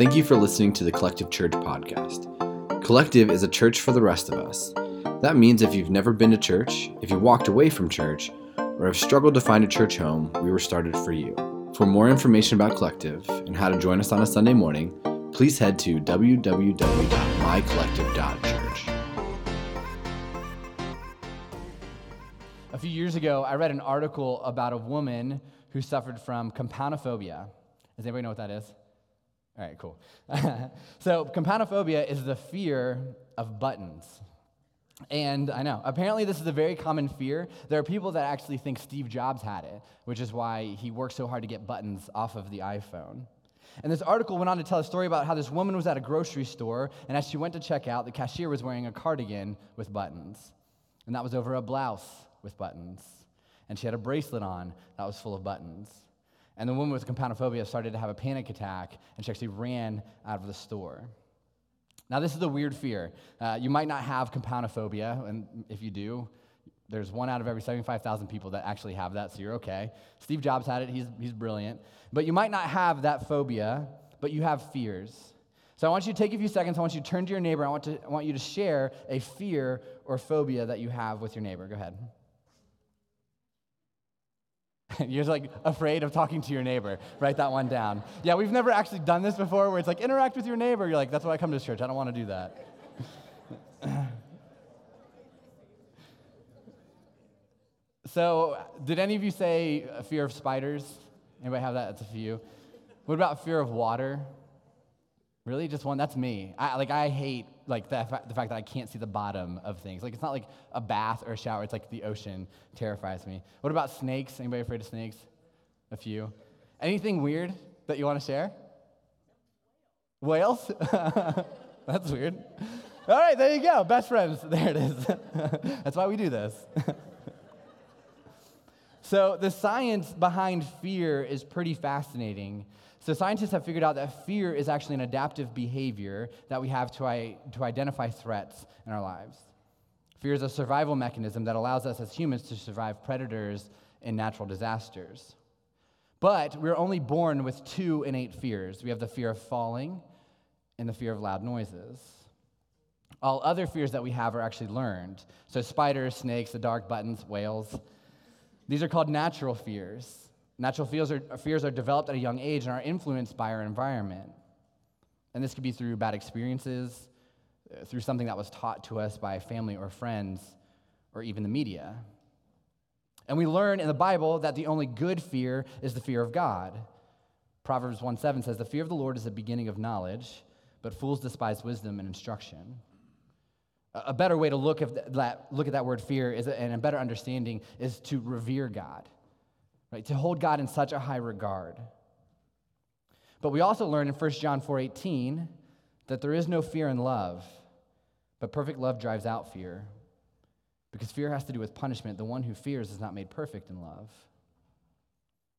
Thank you for listening to the Collective Church podcast. Collective is a church for the rest of us. That means if you've never been to church, if you walked away from church, or have struggled to find a church home, we were started for you. For more information about Collective and how to join us on a Sunday morning, please head to www.mycollective.church. A few years ago, I read an article about a woman who suffered from koumpounophobia. Does anybody know what that is? All right, cool. so, koumpounophobia is the fear of buttons. And I know, apparently, this is a very common fear. There are people that actually think Steve Jobs had it, which is why he worked so hard to get buttons off of the iPhone. And this article went on to tell a story about how this woman was at a grocery store, and as she went to check out, the cashier was wearing a cardigan with buttons. And that was over a blouse with buttons. And she had a bracelet on that was full of buttons. And the woman with koumpounophobia started to have a panic attack, and she actually ran out of the store. Now, this is a weird fear. Uh, you might not have koumpounophobia, and if you do, there's one out of every 75,000 people that actually have that, so you're okay. Steve Jobs had it, he's, he's brilliant. But you might not have that phobia, but you have fears. So I want you to take a few seconds, I want you to turn to your neighbor, I want, to, I want you to share a fear or phobia that you have with your neighbor. Go ahead. You're like afraid of talking to your neighbor. Write that one down. Yeah, we've never actually done this before where it's like interact with your neighbor. You're like, that's why I come to church. I don't want to do that. so, did any of you say uh, fear of spiders? Anybody have that? That's a few. What about fear of water? Really, just one? That's me. I, like I hate like the, the fact that I can't see the bottom of things. Like it's not like a bath or a shower. It's like the ocean terrifies me. What about snakes? Anybody afraid of snakes? A few. Anything weird that you want to share? Whales? That's weird. All right, there you go. Best friends. There it is. That's why we do this. So, the science behind fear is pretty fascinating. So, scientists have figured out that fear is actually an adaptive behavior that we have to, I, to identify threats in our lives. Fear is a survival mechanism that allows us as humans to survive predators and natural disasters. But we're only born with two innate fears we have the fear of falling and the fear of loud noises. All other fears that we have are actually learned. So, spiders, snakes, the dark buttons, whales. These are called natural fears. Natural fears are, fears are developed at a young age and are influenced by our environment. And this could be through bad experiences, uh, through something that was taught to us by family or friends, or even the media. And we learn in the Bible that the only good fear is the fear of God. Proverbs 1 7 says, The fear of the Lord is the beginning of knowledge, but fools despise wisdom and instruction. A better way to look at that, look at that word fear is, and a better understanding is to revere God right? To hold God in such a high regard. But we also learn in 1 John 4:18 that there is no fear in love, but perfect love drives out fear. Because fear has to do with punishment. The one who fears is not made perfect in love.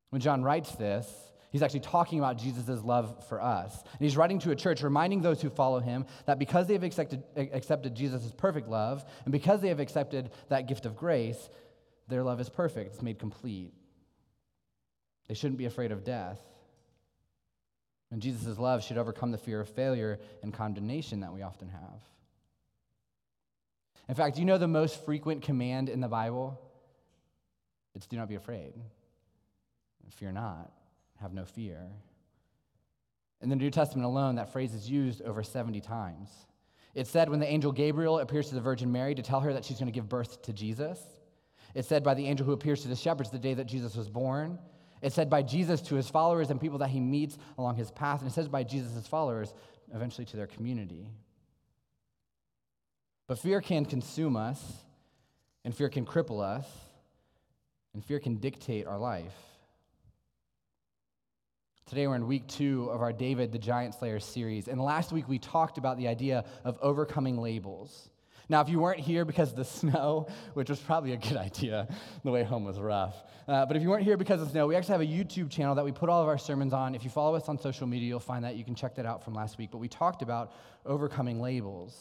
When John writes this, he's actually talking about Jesus' love for us. And he's writing to a church, reminding those who follow him that because they have accepted, accepted Jesus' perfect love, and because they have accepted that gift of grace, their love is perfect, it's made complete. They shouldn't be afraid of death. And Jesus' love should overcome the fear of failure and condemnation that we often have. In fact, you know the most frequent command in the Bible? It's do not be afraid. Fear not. Have no fear. In the New Testament alone, that phrase is used over 70 times. It's said when the angel Gabriel appears to the Virgin Mary to tell her that she's going to give birth to Jesus. It's said by the angel who appears to the shepherds the day that Jesus was born. It's said by Jesus to his followers and people that he meets along his path, and it says by Jesus' followers eventually to their community. But fear can consume us, and fear can cripple us, and fear can dictate our life. Today we're in week two of our David the Giant Slayer series, and last week we talked about the idea of overcoming labels. Now, if you weren't here because of the snow, which was probably a good idea, the way home was rough, uh, but if you weren't here because of snow, we actually have a YouTube channel that we put all of our sermons on. If you follow us on social media, you'll find that. You can check that out from last week. But we talked about overcoming labels.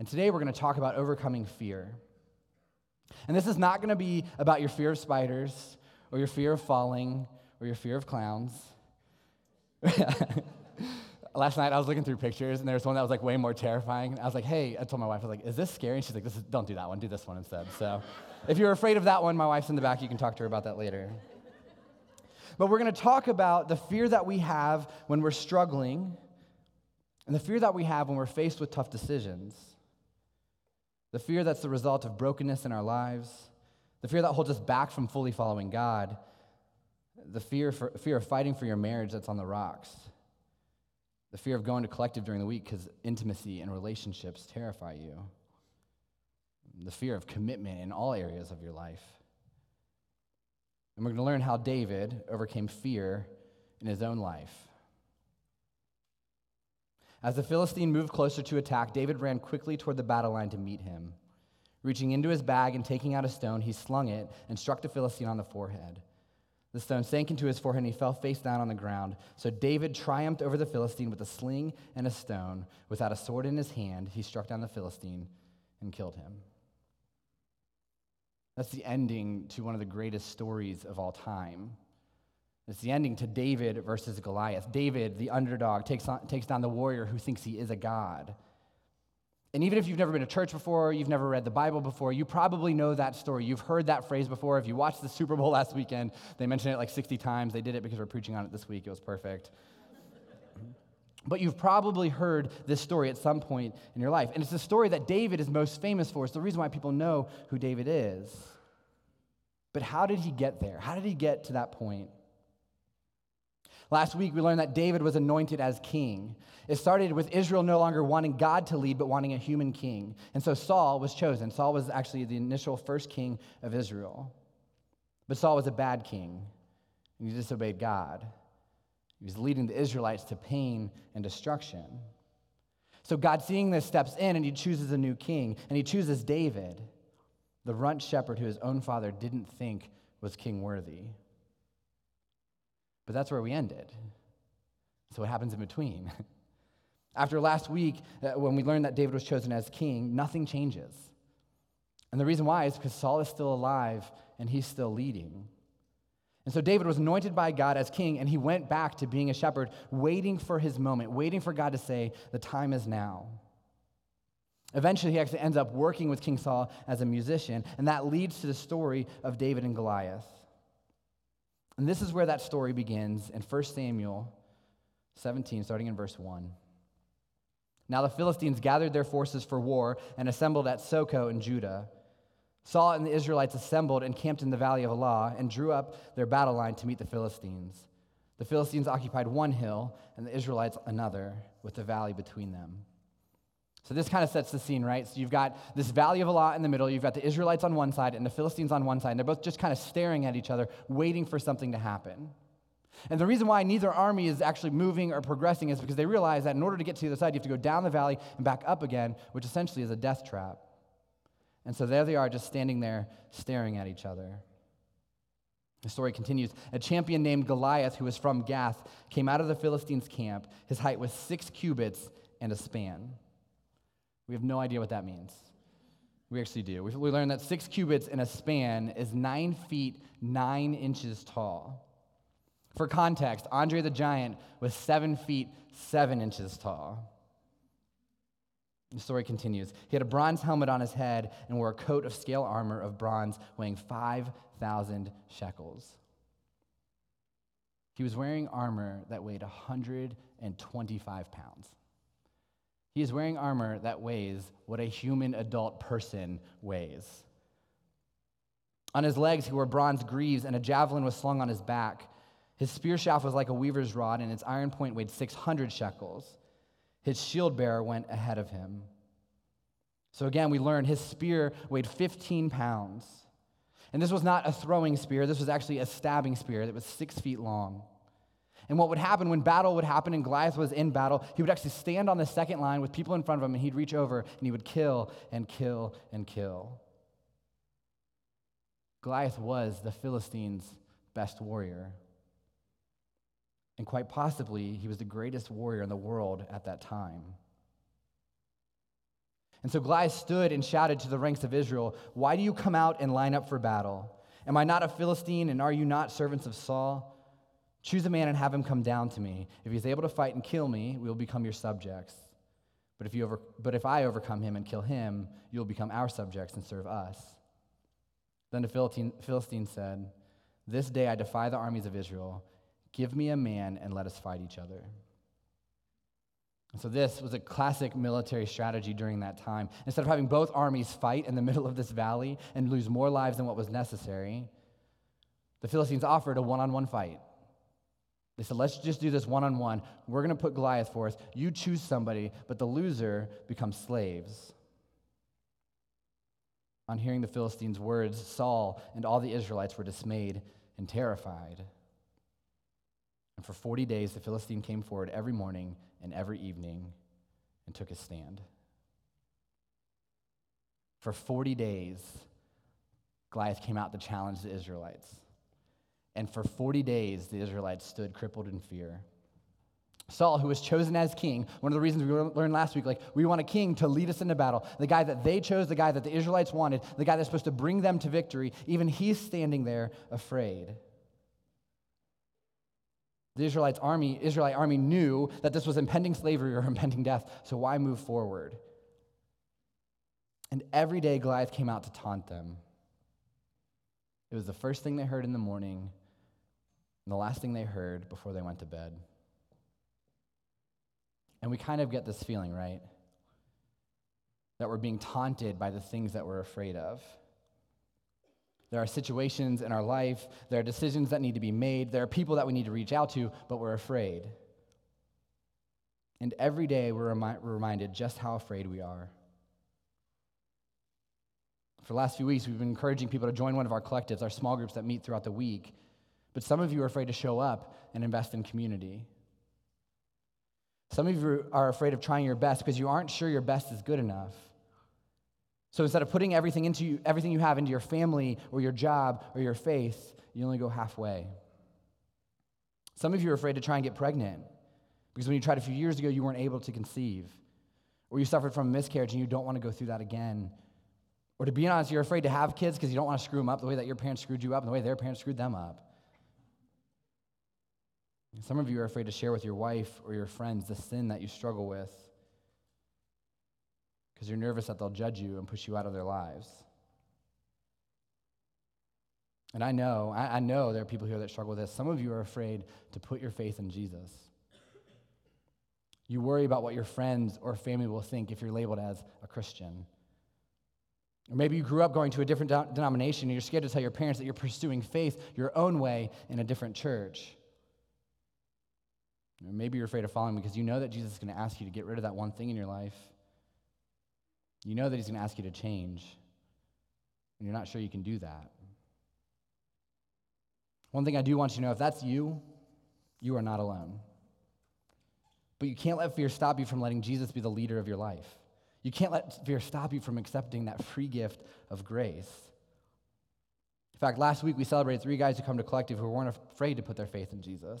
And today we're going to talk about overcoming fear. And this is not going to be about your fear of spiders or your fear of falling or your fear of clowns. last night I was looking through pictures and there was one that was like way more terrifying. I was like, hey, I told my wife, I was like, is this scary? And she's like, this is, don't do that one, do this one instead. So if you're afraid of that one, my wife's in the back, you can talk to her about that later. But we're going to talk about the fear that we have when we're struggling and the fear that we have when we're faced with tough decisions. The fear that's the result of brokenness in our lives, the fear that holds us back from fully following God, the fear, for, fear of fighting for your marriage that's on the rocks, the fear of going to collective during the week because intimacy and relationships terrify you, the fear of commitment in all areas of your life. And we're going to learn how David overcame fear in his own life. As the Philistine moved closer to attack, David ran quickly toward the battle line to meet him. Reaching into his bag and taking out a stone, he slung it and struck the Philistine on the forehead. The stone sank into his forehead and he fell face down on the ground. So David triumphed over the Philistine with a sling and a stone. Without a sword in his hand, he struck down the Philistine and killed him. That's the ending to one of the greatest stories of all time. It's the ending to David versus Goliath. David, the underdog, takes, on, takes down the warrior who thinks he is a god. And even if you've never been to church before, you've never read the Bible before, you probably know that story. You've heard that phrase before. If you watched the Super Bowl last weekend, they mentioned it like 60 times. They did it because we're preaching on it this week. It was perfect. But you've probably heard this story at some point in your life. And it's the story that David is most famous for. It's the reason why people know who David is. But how did he get there? How did he get to that point? Last week, we learned that David was anointed as king. It started with Israel no longer wanting God to lead, but wanting a human king. And so Saul was chosen. Saul was actually the initial first king of Israel. But Saul was a bad king, and he disobeyed God. He was leading the Israelites to pain and destruction. So God, seeing this, steps in and he chooses a new king, and he chooses David, the runt shepherd who his own father didn't think was king worthy. But that's where we ended. So, what happens in between? After last week, uh, when we learned that David was chosen as king, nothing changes. And the reason why is because Saul is still alive and he's still leading. And so David was anointed by God as king, and he went back to being a shepherd, waiting for his moment, waiting for God to say, The time is now. Eventually, he actually ends up working with King Saul as a musician, and that leads to the story of David and Goliath. And this is where that story begins in 1 Samuel 17, starting in verse 1. Now the Philistines gathered their forces for war and assembled at Socoh in Judah. Saul and the Israelites assembled and camped in the valley of Elah and drew up their battle line to meet the Philistines. The Philistines occupied one hill and the Israelites another, with the valley between them. So this kind of sets the scene, right? So you've got this valley of Elah in the middle, you've got the Israelites on one side and the Philistines on one side, and they're both just kind of staring at each other, waiting for something to happen. And the reason why neither army is actually moving or progressing is because they realize that in order to get to the other side, you have to go down the valley and back up again, which essentially is a death trap. And so there they are, just standing there, staring at each other. The story continues. A champion named Goliath, who was from Gath, came out of the Philistines' camp. His height was six cubits and a span. We have no idea what that means. We actually do. We, we learned that six cubits in a span is nine feet, nine inches tall. For context, Andre the Giant was seven feet, seven inches tall. The story continues. He had a bronze helmet on his head and wore a coat of scale armor of bronze weighing 5,000 shekels. He was wearing armor that weighed 125 pounds. He is wearing armor that weighs what a human adult person weighs. On his legs, he wore bronze greaves, and a javelin was slung on his back. His spear shaft was like a weaver's rod, and its iron point weighed 600 shekels. His shield bearer went ahead of him. So again, we learn his spear weighed 15 pounds. And this was not a throwing spear, this was actually a stabbing spear that was six feet long. And what would happen when battle would happen and Goliath was in battle, he would actually stand on the second line with people in front of him and he'd reach over and he would kill and kill and kill. Goliath was the Philistines' best warrior. And quite possibly, he was the greatest warrior in the world at that time. And so Goliath stood and shouted to the ranks of Israel, Why do you come out and line up for battle? Am I not a Philistine, and are you not servants of Saul? Choose a man and have him come down to me. If he's able to fight and kill me, we will become your subjects. But if, you over, but if I overcome him and kill him, you will become our subjects and serve us. Then the Philistine, Philistine said, This day I defy the armies of Israel. Give me a man and let us fight each other. So, this was a classic military strategy during that time. Instead of having both armies fight in the middle of this valley and lose more lives than what was necessary, the Philistines offered a one on one fight. They said, let's just do this one on one. We're going to put Goliath for us. You choose somebody, but the loser becomes slaves. On hearing the Philistines' words, Saul and all the Israelites were dismayed and terrified. And for 40 days, the Philistine came forward every morning and every evening and took his stand. For 40 days, Goliath came out to challenge the Israelites. And for 40 days, the Israelites stood crippled in fear. Saul, who was chosen as king, one of the reasons we learned last week, like we want a king to lead us into battle. The guy that they chose, the guy that the Israelites wanted, the guy that's supposed to bring them to victory, even he's standing there afraid. The Israelites army, Israelite army knew that this was impending slavery or impending death, so why move forward? And every day Goliath came out to taunt them. It was the first thing they heard in the morning and the last thing they heard before they went to bed. And we kind of get this feeling, right? That we're being taunted by the things that we're afraid of. There are situations in our life, there are decisions that need to be made, there are people that we need to reach out to, but we're afraid. And every day we're, remi- we're reminded just how afraid we are. For the last few weeks, we've been encouraging people to join one of our collectives, our small groups that meet throughout the week. But some of you are afraid to show up and invest in community. Some of you are afraid of trying your best because you aren't sure your best is good enough. So instead of putting everything into you, everything you have into your family or your job or your faith, you only go halfway. Some of you are afraid to try and get pregnant because when you tried a few years ago, you weren't able to conceive. Or you suffered from a miscarriage and you don't want to go through that again. Or to be honest, you're afraid to have kids because you don't want to screw them up the way that your parents screwed you up and the way their parents screwed them up. Some of you are afraid to share with your wife or your friends the sin that you struggle with because you're nervous that they'll judge you and push you out of their lives. And I know, I, I know there are people here that struggle with this. Some of you are afraid to put your faith in Jesus. You worry about what your friends or family will think if you're labeled as a Christian. Or maybe you grew up going to a different de- denomination and you're scared to tell your parents that you're pursuing faith your own way in a different church. Or maybe you're afraid of following because you know that Jesus is going to ask you to get rid of that one thing in your life. You know that he's going to ask you to change, and you're not sure you can do that. One thing I do want you to know if that's you, you are not alone. But you can't let fear stop you from letting Jesus be the leader of your life. You can't let fear stop you from accepting that free gift of grace. In fact, last week we celebrated three guys who come to Collective who weren't afraid to put their faith in Jesus.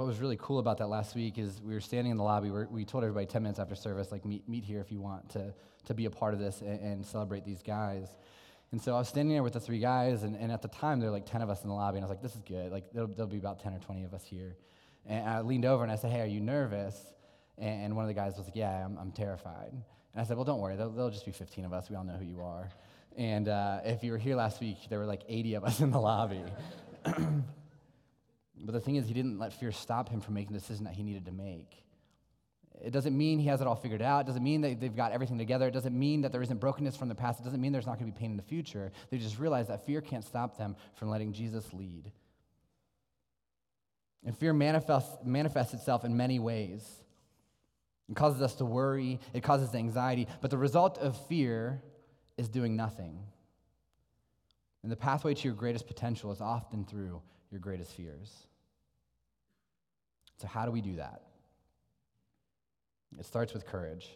what was really cool about that last week is we were standing in the lobby. we told everybody 10 minutes after service, like, meet, meet here if you want to, to be a part of this and, and celebrate these guys. And so I was standing there with the three guys, and, and at the time, there were like 10 of us in the lobby, and I was like, this is good. Like, there'll, there'll be about 10 or 20 of us here. And I leaned over and I said, hey, are you nervous? And one of the guys was like, yeah, I'm, I'm terrified. And I said, well, don't worry. There'll, there'll just be 15 of us. We all know who you are. And uh, if you were here last week, there were like 80 of us in the lobby. But the thing is, he didn't let fear stop him from making the decision that he needed to make. It doesn't mean he has it all figured out. It doesn't mean that they've got everything together. It doesn't mean that there isn't brokenness from the past. It doesn't mean there's not going to be pain in the future. They just realize that fear can't stop them from letting Jesus lead. And fear manifests, manifests itself in many ways. It causes us to worry, it causes anxiety, but the result of fear is doing nothing. And the pathway to your greatest potential is often through your greatest fears. So, how do we do that? It starts with courage.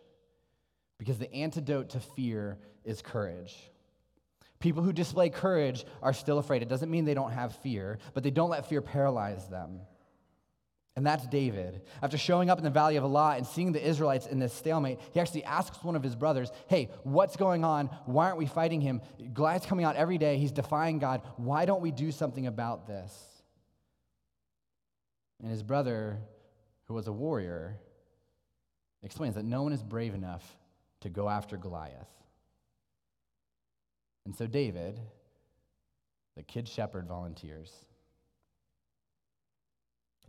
Because the antidote to fear is courage. People who display courage are still afraid. It doesn't mean they don't have fear, but they don't let fear paralyze them. And that's David. After showing up in the valley of Elah and seeing the Israelites in this stalemate, he actually asks one of his brothers, Hey, what's going on? Why aren't we fighting him? Goliath's coming out every day. He's defying God. Why don't we do something about this? And his brother, who was a warrior, explains that no one is brave enough to go after Goliath. And so David, the kid shepherd, volunteers.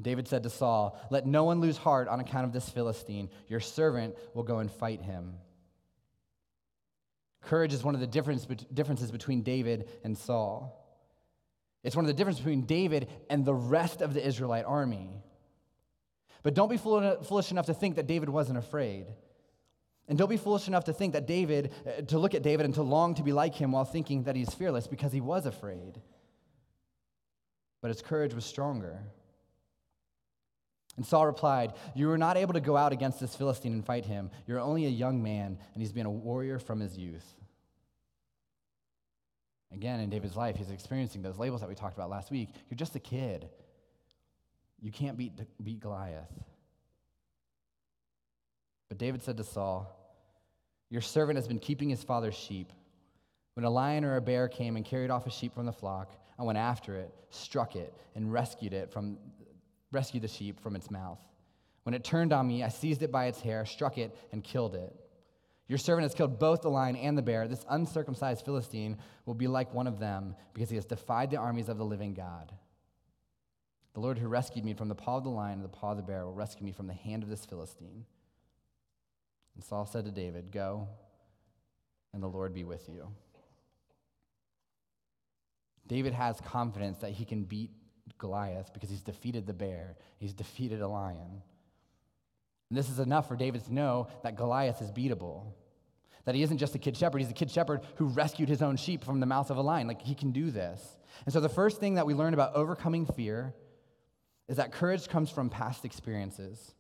David said to Saul, Let no one lose heart on account of this Philistine. Your servant will go and fight him. Courage is one of the difference, differences between David and Saul. It's one of the differences between David and the rest of the Israelite army. But don't be foolish enough to think that David wasn't afraid. And don't be foolish enough to think that David, uh, to look at David and to long to be like him while thinking that he's fearless because he was afraid. But his courage was stronger. And Saul replied, You were not able to go out against this Philistine and fight him. You're only a young man, and he's been a warrior from his youth. Again, in David's life, he's experiencing those labels that we talked about last week. You're just a kid. You can't beat, beat Goliath. But David said to Saul, Your servant has been keeping his father's sheep. When a lion or a bear came and carried off a sheep from the flock, I went after it, struck it, and rescued it from rescued the sheep from its mouth. When it turned on me, I seized it by its hair, struck it, and killed it. Your servant has killed both the lion and the bear. This uncircumcised Philistine will be like one of them because he has defied the armies of the living God. The Lord who rescued me from the paw of the lion and the paw of the bear will rescue me from the hand of this Philistine. And Saul said to David, Go, and the Lord be with you. David has confidence that he can beat Goliath because he's defeated the bear, he's defeated a lion. And this is enough for David to know that Goliath is beatable. That he isn't just a kid shepherd, he's a kid shepherd who rescued his own sheep from the mouth of a lion. Like he can do this. And so the first thing that we learn about overcoming fear is that courage comes from past experiences.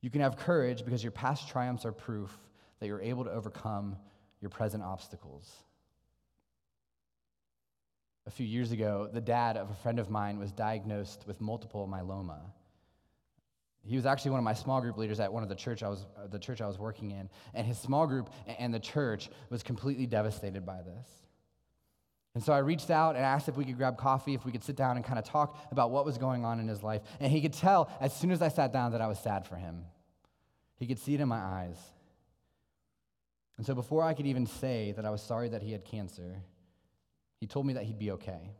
You can have courage because your past triumphs are proof that you're able to overcome your present obstacles. A few years ago, the dad of a friend of mine was diagnosed with multiple myeloma. He was actually one of my small group leaders at one of the church I was uh, the church I was working in, and his small group and the church was completely devastated by this. And so I reached out and asked if we could grab coffee, if we could sit down and kind of talk about what was going on in his life. And he could tell as soon as I sat down that I was sad for him. He could see it in my eyes. And so before I could even say that I was sorry that he had cancer, he told me that he'd be okay.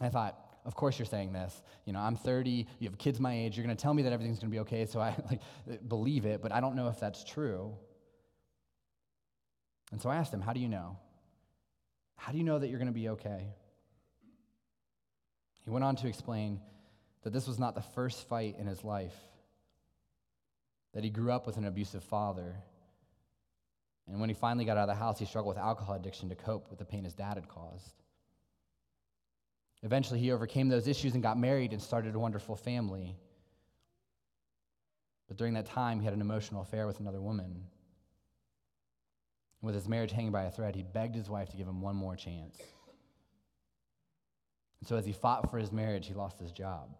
I thought, of course you're saying this. You know, I'm 30, you have kids my age, you're going to tell me that everything's going to be okay, so I like believe it, but I don't know if that's true. And so I asked him, "How do you know?" How do you know that you're going to be okay? He went on to explain that this was not the first fight in his life, that he grew up with an abusive father. And when he finally got out of the house, he struggled with alcohol addiction to cope with the pain his dad had caused. Eventually, he overcame those issues and got married and started a wonderful family. But during that time, he had an emotional affair with another woman. With his marriage hanging by a thread, he begged his wife to give him one more chance. And so, as he fought for his marriage, he lost his job.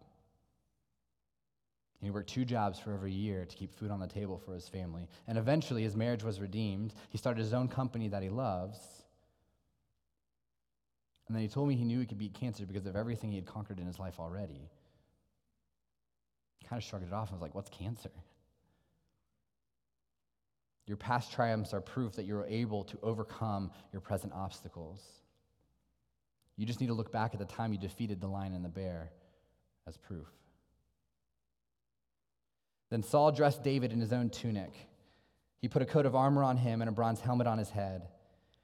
He worked two jobs for over a year to keep food on the table for his family. And eventually, his marriage was redeemed. He started his own company that he loves. And then he told me he knew he could beat cancer because of everything he had conquered in his life already. kind of shrugged it off and was like, What's cancer? Your past triumphs are proof that you're able to overcome your present obstacles. You just need to look back at the time you defeated the lion and the bear as proof. Then Saul dressed David in his own tunic. He put a coat of armor on him and a bronze helmet on his head.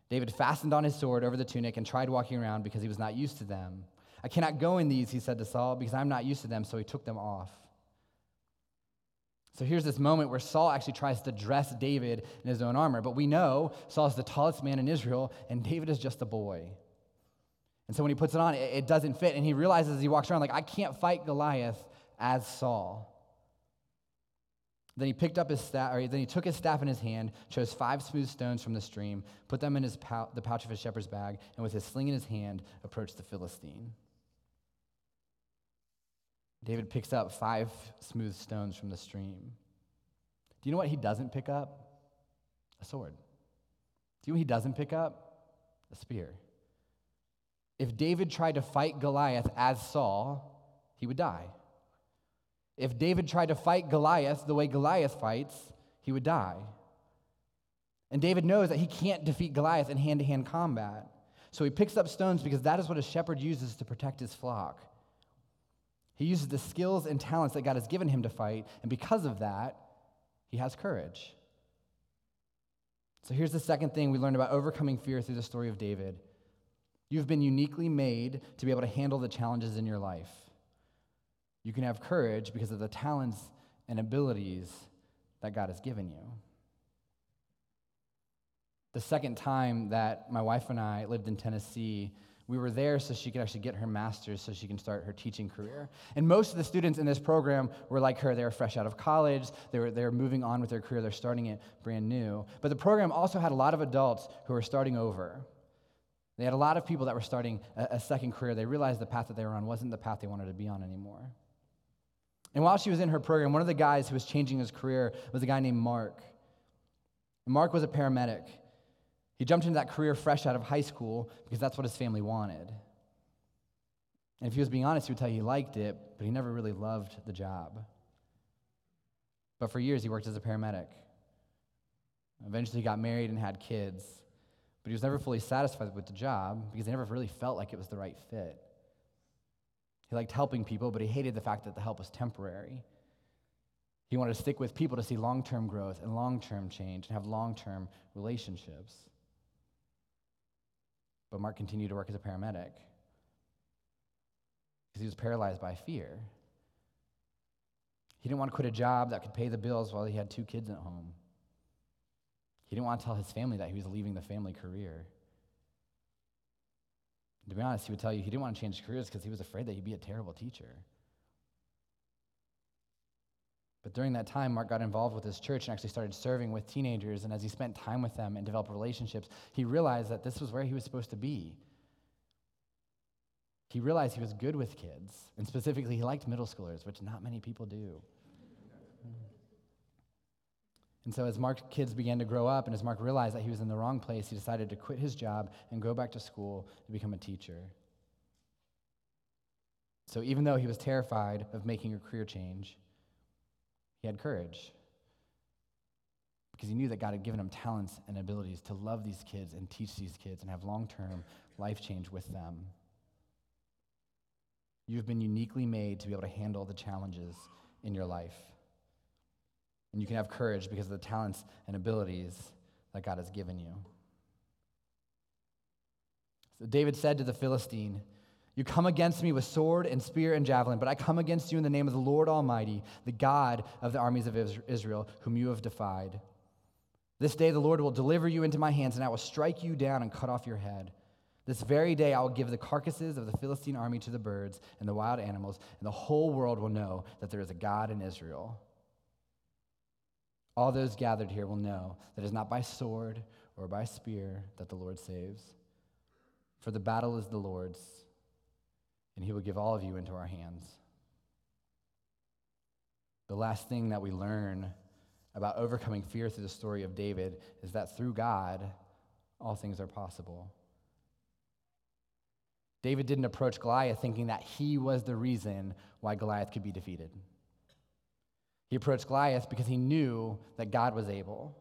David fastened on his sword over the tunic and tried walking around because he was not used to them. I cannot go in these, he said to Saul, because I'm not used to them, so he took them off. So here's this moment where Saul actually tries to dress David in his own armor. But we know Saul is the tallest man in Israel, and David is just a boy. And so when he puts it on, it, doesn't fit. And he realizes as he walks around, like, I can't fight Goliath as Saul. Then he picked up his staff, or then he took his staff in his hand, chose five smooth stones from the stream, put them in his pou- the pouch of his shepherd's bag, and with his sling in his hand, approached the Philistine. David picks up five smooth stones from the stream. Do you know what he doesn't pick up? A sword. Do you know what he doesn't pick up? A spear. If David tried to fight Goliath as Saul, he would die. If David tried to fight Goliath the way Goliath fights, he would die. And David knows that he can't defeat Goliath in hand to hand combat. So he picks up stones because that is what a shepherd uses to protect his flock. He uses the skills and talents that God has given him to fight, and because of that, he has courage. So here's the second thing we learned about overcoming fear through the story of David. You've been uniquely made to be able to handle the challenges in your life. You can have courage because of the talents and abilities that God has given you. The second time that my wife and I lived in Tennessee, we were there so she could actually get her master's so she can start her teaching career. And most of the students in this program were like her. They were fresh out of college, they were, they were moving on with their career, they're starting it brand new. But the program also had a lot of adults who were starting over. They had a lot of people that were starting a, a second career. They realized the path that they were on wasn't the path they wanted to be on anymore. And while she was in her program, one of the guys who was changing his career was a guy named Mark. Mark was a paramedic. He jumped into that career fresh out of high school because that's what his family wanted. And if he was being honest, he would tell you he liked it, but he never really loved the job. But for years, he worked as a paramedic. Eventually, he got married and had kids, but he was never fully satisfied with the job because he never really felt like it was the right fit. He liked helping people, but he hated the fact that the help was temporary. He wanted to stick with people to see long term growth and long term change and have long term relationships. But Mark continued to work as a paramedic because he was paralyzed by fear. He didn't want to quit a job that could pay the bills while he had two kids at home. He didn't want to tell his family that he was leaving the family career. To be honest, he would tell you he didn't want to change careers because he was afraid that he'd be a terrible teacher. But during that time, Mark got involved with his church and actually started serving with teenagers. And as he spent time with them and developed relationships, he realized that this was where he was supposed to be. He realized he was good with kids, and specifically, he liked middle schoolers, which not many people do. And so, as Mark's kids began to grow up, and as Mark realized that he was in the wrong place, he decided to quit his job and go back to school to become a teacher. So, even though he was terrified of making a career change, he had courage because he knew that God had given him talents and abilities to love these kids and teach these kids and have long term life change with them. You've been uniquely made to be able to handle the challenges in your life. And you can have courage because of the talents and abilities that God has given you. So David said to the Philistine, You come against me with sword and spear and javelin, but I come against you in the name of the Lord Almighty, the God of the armies of Israel, whom you have defied. This day the Lord will deliver you into my hands, and I will strike you down and cut off your head. This very day I will give the carcasses of the Philistine army to the birds and the wild animals, and the whole world will know that there is a God in Israel. All those gathered here will know that it is not by sword or by spear that the Lord saves. For the battle is the Lord's, and he will give all of you into our hands. The last thing that we learn about overcoming fear through the story of David is that through God, all things are possible. David didn't approach Goliath thinking that he was the reason why Goliath could be defeated. He approached Goliath because he knew that God was able.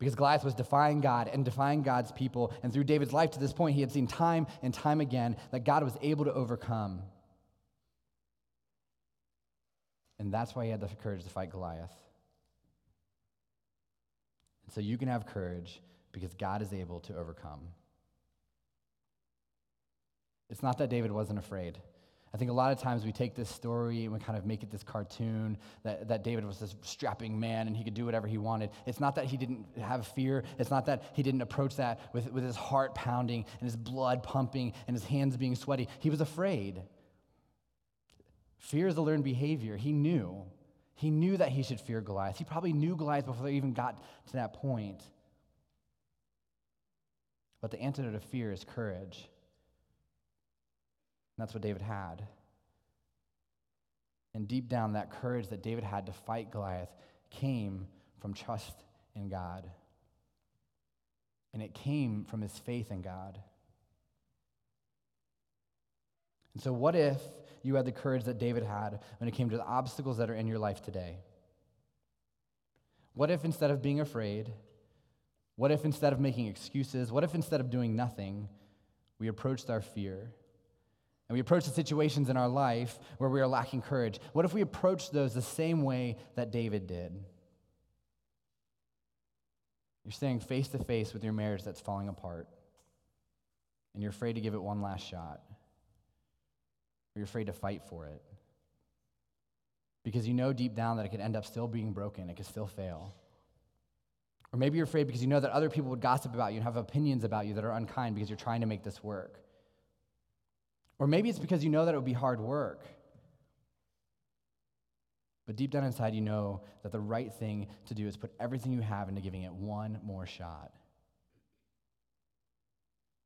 Because Goliath was defying God and defying God's people. And through David's life to this point, he had seen time and time again that God was able to overcome. And that's why he had the courage to fight Goliath. And so you can have courage because God is able to overcome. It's not that David wasn't afraid. I think a lot of times we take this story and we kind of make it this cartoon that, that David was this strapping man and he could do whatever he wanted. It's not that he didn't have fear. It's not that he didn't approach that with, with his heart pounding and his blood pumping and his hands being sweaty. He was afraid. Fear is a learned behavior. He knew. He knew that he should fear Goliath. He probably knew Goliath before they even got to that point. But the antidote of fear is courage. That's what David had. And deep down, that courage that David had to fight Goliath came from trust in God. And it came from his faith in God. And so, what if you had the courage that David had when it came to the obstacles that are in your life today? What if instead of being afraid, what if instead of making excuses, what if instead of doing nothing, we approached our fear? And we approach the situations in our life where we are lacking courage. What if we approach those the same way that David did? You're staying face to face with your marriage that's falling apart, and you're afraid to give it one last shot, or you're afraid to fight for it. Because you know deep down that it could end up still being broken, it could still fail. Or maybe you're afraid because you know that other people would gossip about you and have opinions about you that are unkind because you're trying to make this work. Or maybe it's because you know that it would be hard work. But deep down inside, you know that the right thing to do is put everything you have into giving it one more shot.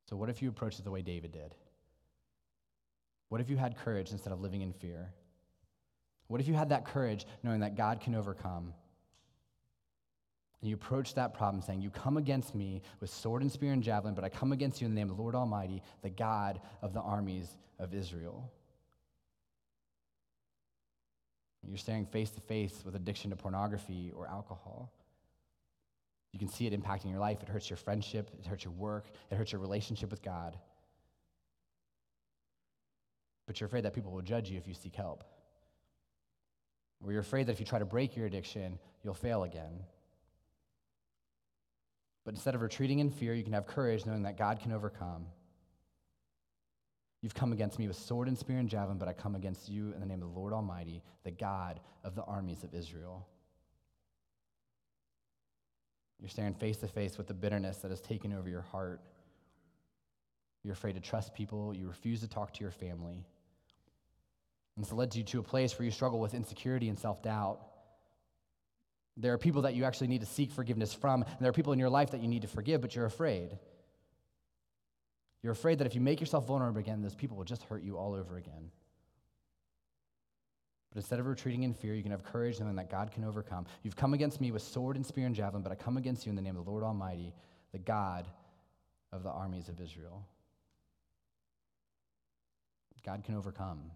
So, what if you approached it the way David did? What if you had courage instead of living in fear? What if you had that courage knowing that God can overcome? And you approach that problem saying, You come against me with sword and spear and javelin, but I come against you in the name of the Lord Almighty, the God of the armies of Israel. You're staring face to face with addiction to pornography or alcohol. You can see it impacting your life. It hurts your friendship, it hurts your work, it hurts your relationship with God. But you're afraid that people will judge you if you seek help. Or you're afraid that if you try to break your addiction, you'll fail again. But instead of retreating in fear, you can have courage knowing that God can overcome. You've come against me with sword and spear and javelin, but I come against you in the name of the Lord Almighty, the God of the armies of Israel. You're staring face to face with the bitterness that has taken over your heart. You're afraid to trust people. You refuse to talk to your family. And it's led you to a place where you struggle with insecurity and self doubt. There are people that you actually need to seek forgiveness from, and there are people in your life that you need to forgive, but you're afraid. You're afraid that if you make yourself vulnerable again, those people will just hurt you all over again. But instead of retreating in fear, you can have courage knowing that God can overcome. You've come against me with sword and spear and javelin, but I come against you in the name of the Lord Almighty, the God of the armies of Israel. God can overcome.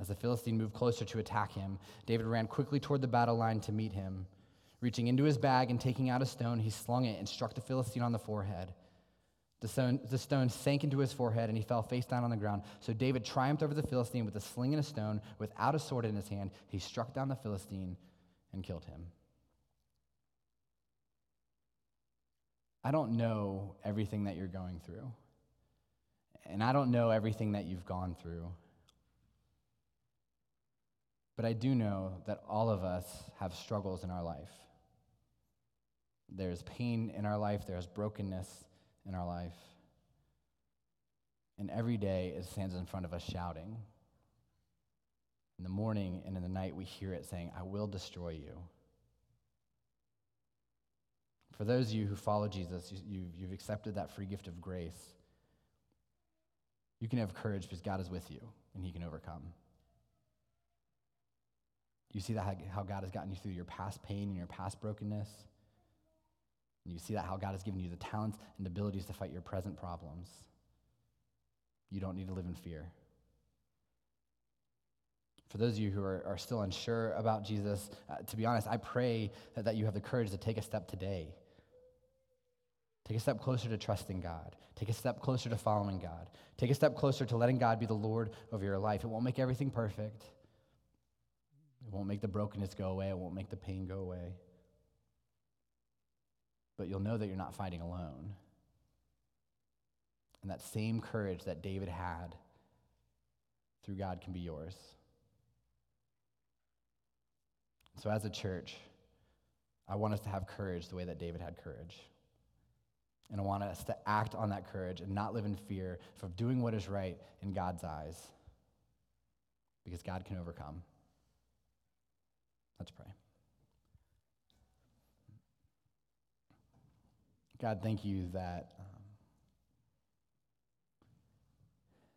As the Philistine moved closer to attack him, David ran quickly toward the battle line to meet him. Reaching into his bag and taking out a stone, he slung it and struck the Philistine on the forehead. The stone, the stone sank into his forehead and he fell face down on the ground. So David triumphed over the Philistine with a sling and a stone. Without a sword in his hand, he struck down the Philistine and killed him. I don't know everything that you're going through. And I don't know everything that you've gone through. But I do know that all of us have struggles in our life. There's pain in our life, there's brokenness in our life. And every day it stands in front of us shouting. In the morning and in the night, we hear it saying, I will destroy you. For those of you who follow Jesus, you, have accepted that free gift of grace. You can have courage because God is with you and He can overcome. You see that how God has gotten you through your past pain and your past brokenness. And you see that how God has given you the talents and abilities to fight your present problems. You don't need to live in fear. For those of you who are, are still unsure about Jesus, uh, to be honest, I pray that, that you have the courage to take a step today. Take a step closer to trusting God. Take a step closer to following God. Take a step closer to letting God be the Lord of your life. It won't make everything perfect. It won't make the brokenness go away. It won't make the pain go away. But you'll know that you're not fighting alone. And that same courage that David had through God can be yours. So, as a church, I want us to have courage the way that David had courage. And I want us to act on that courage and not live in fear of doing what is right in God's eyes. Because God can overcome. Let's pray. God, thank you that. Um,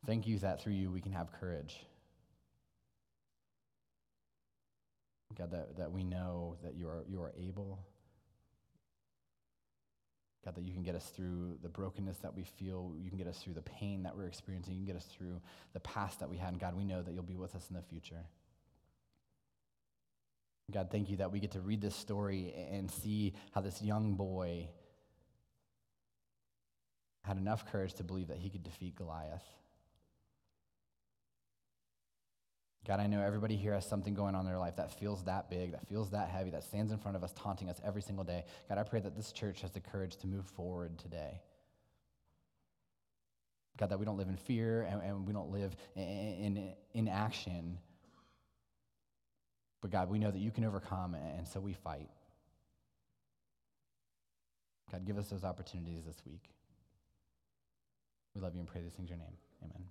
thank you that through you we can have courage. God, that, that we know that you are, you are able. God, that you can get us through the brokenness that we feel. You can get us through the pain that we're experiencing. You can get us through the past that we had. And God, we know that you'll be with us in the future. God, thank you that we get to read this story and see how this young boy had enough courage to believe that he could defeat Goliath. God, I know everybody here has something going on in their life that feels that big, that feels that heavy, that stands in front of us, taunting us every single day. God, I pray that this church has the courage to move forward today. God, that we don't live in fear and, and we don't live in, in, in action. But God, we know that you can overcome, and so we fight. God, give us those opportunities this week. We love you and pray these things in your name. Amen.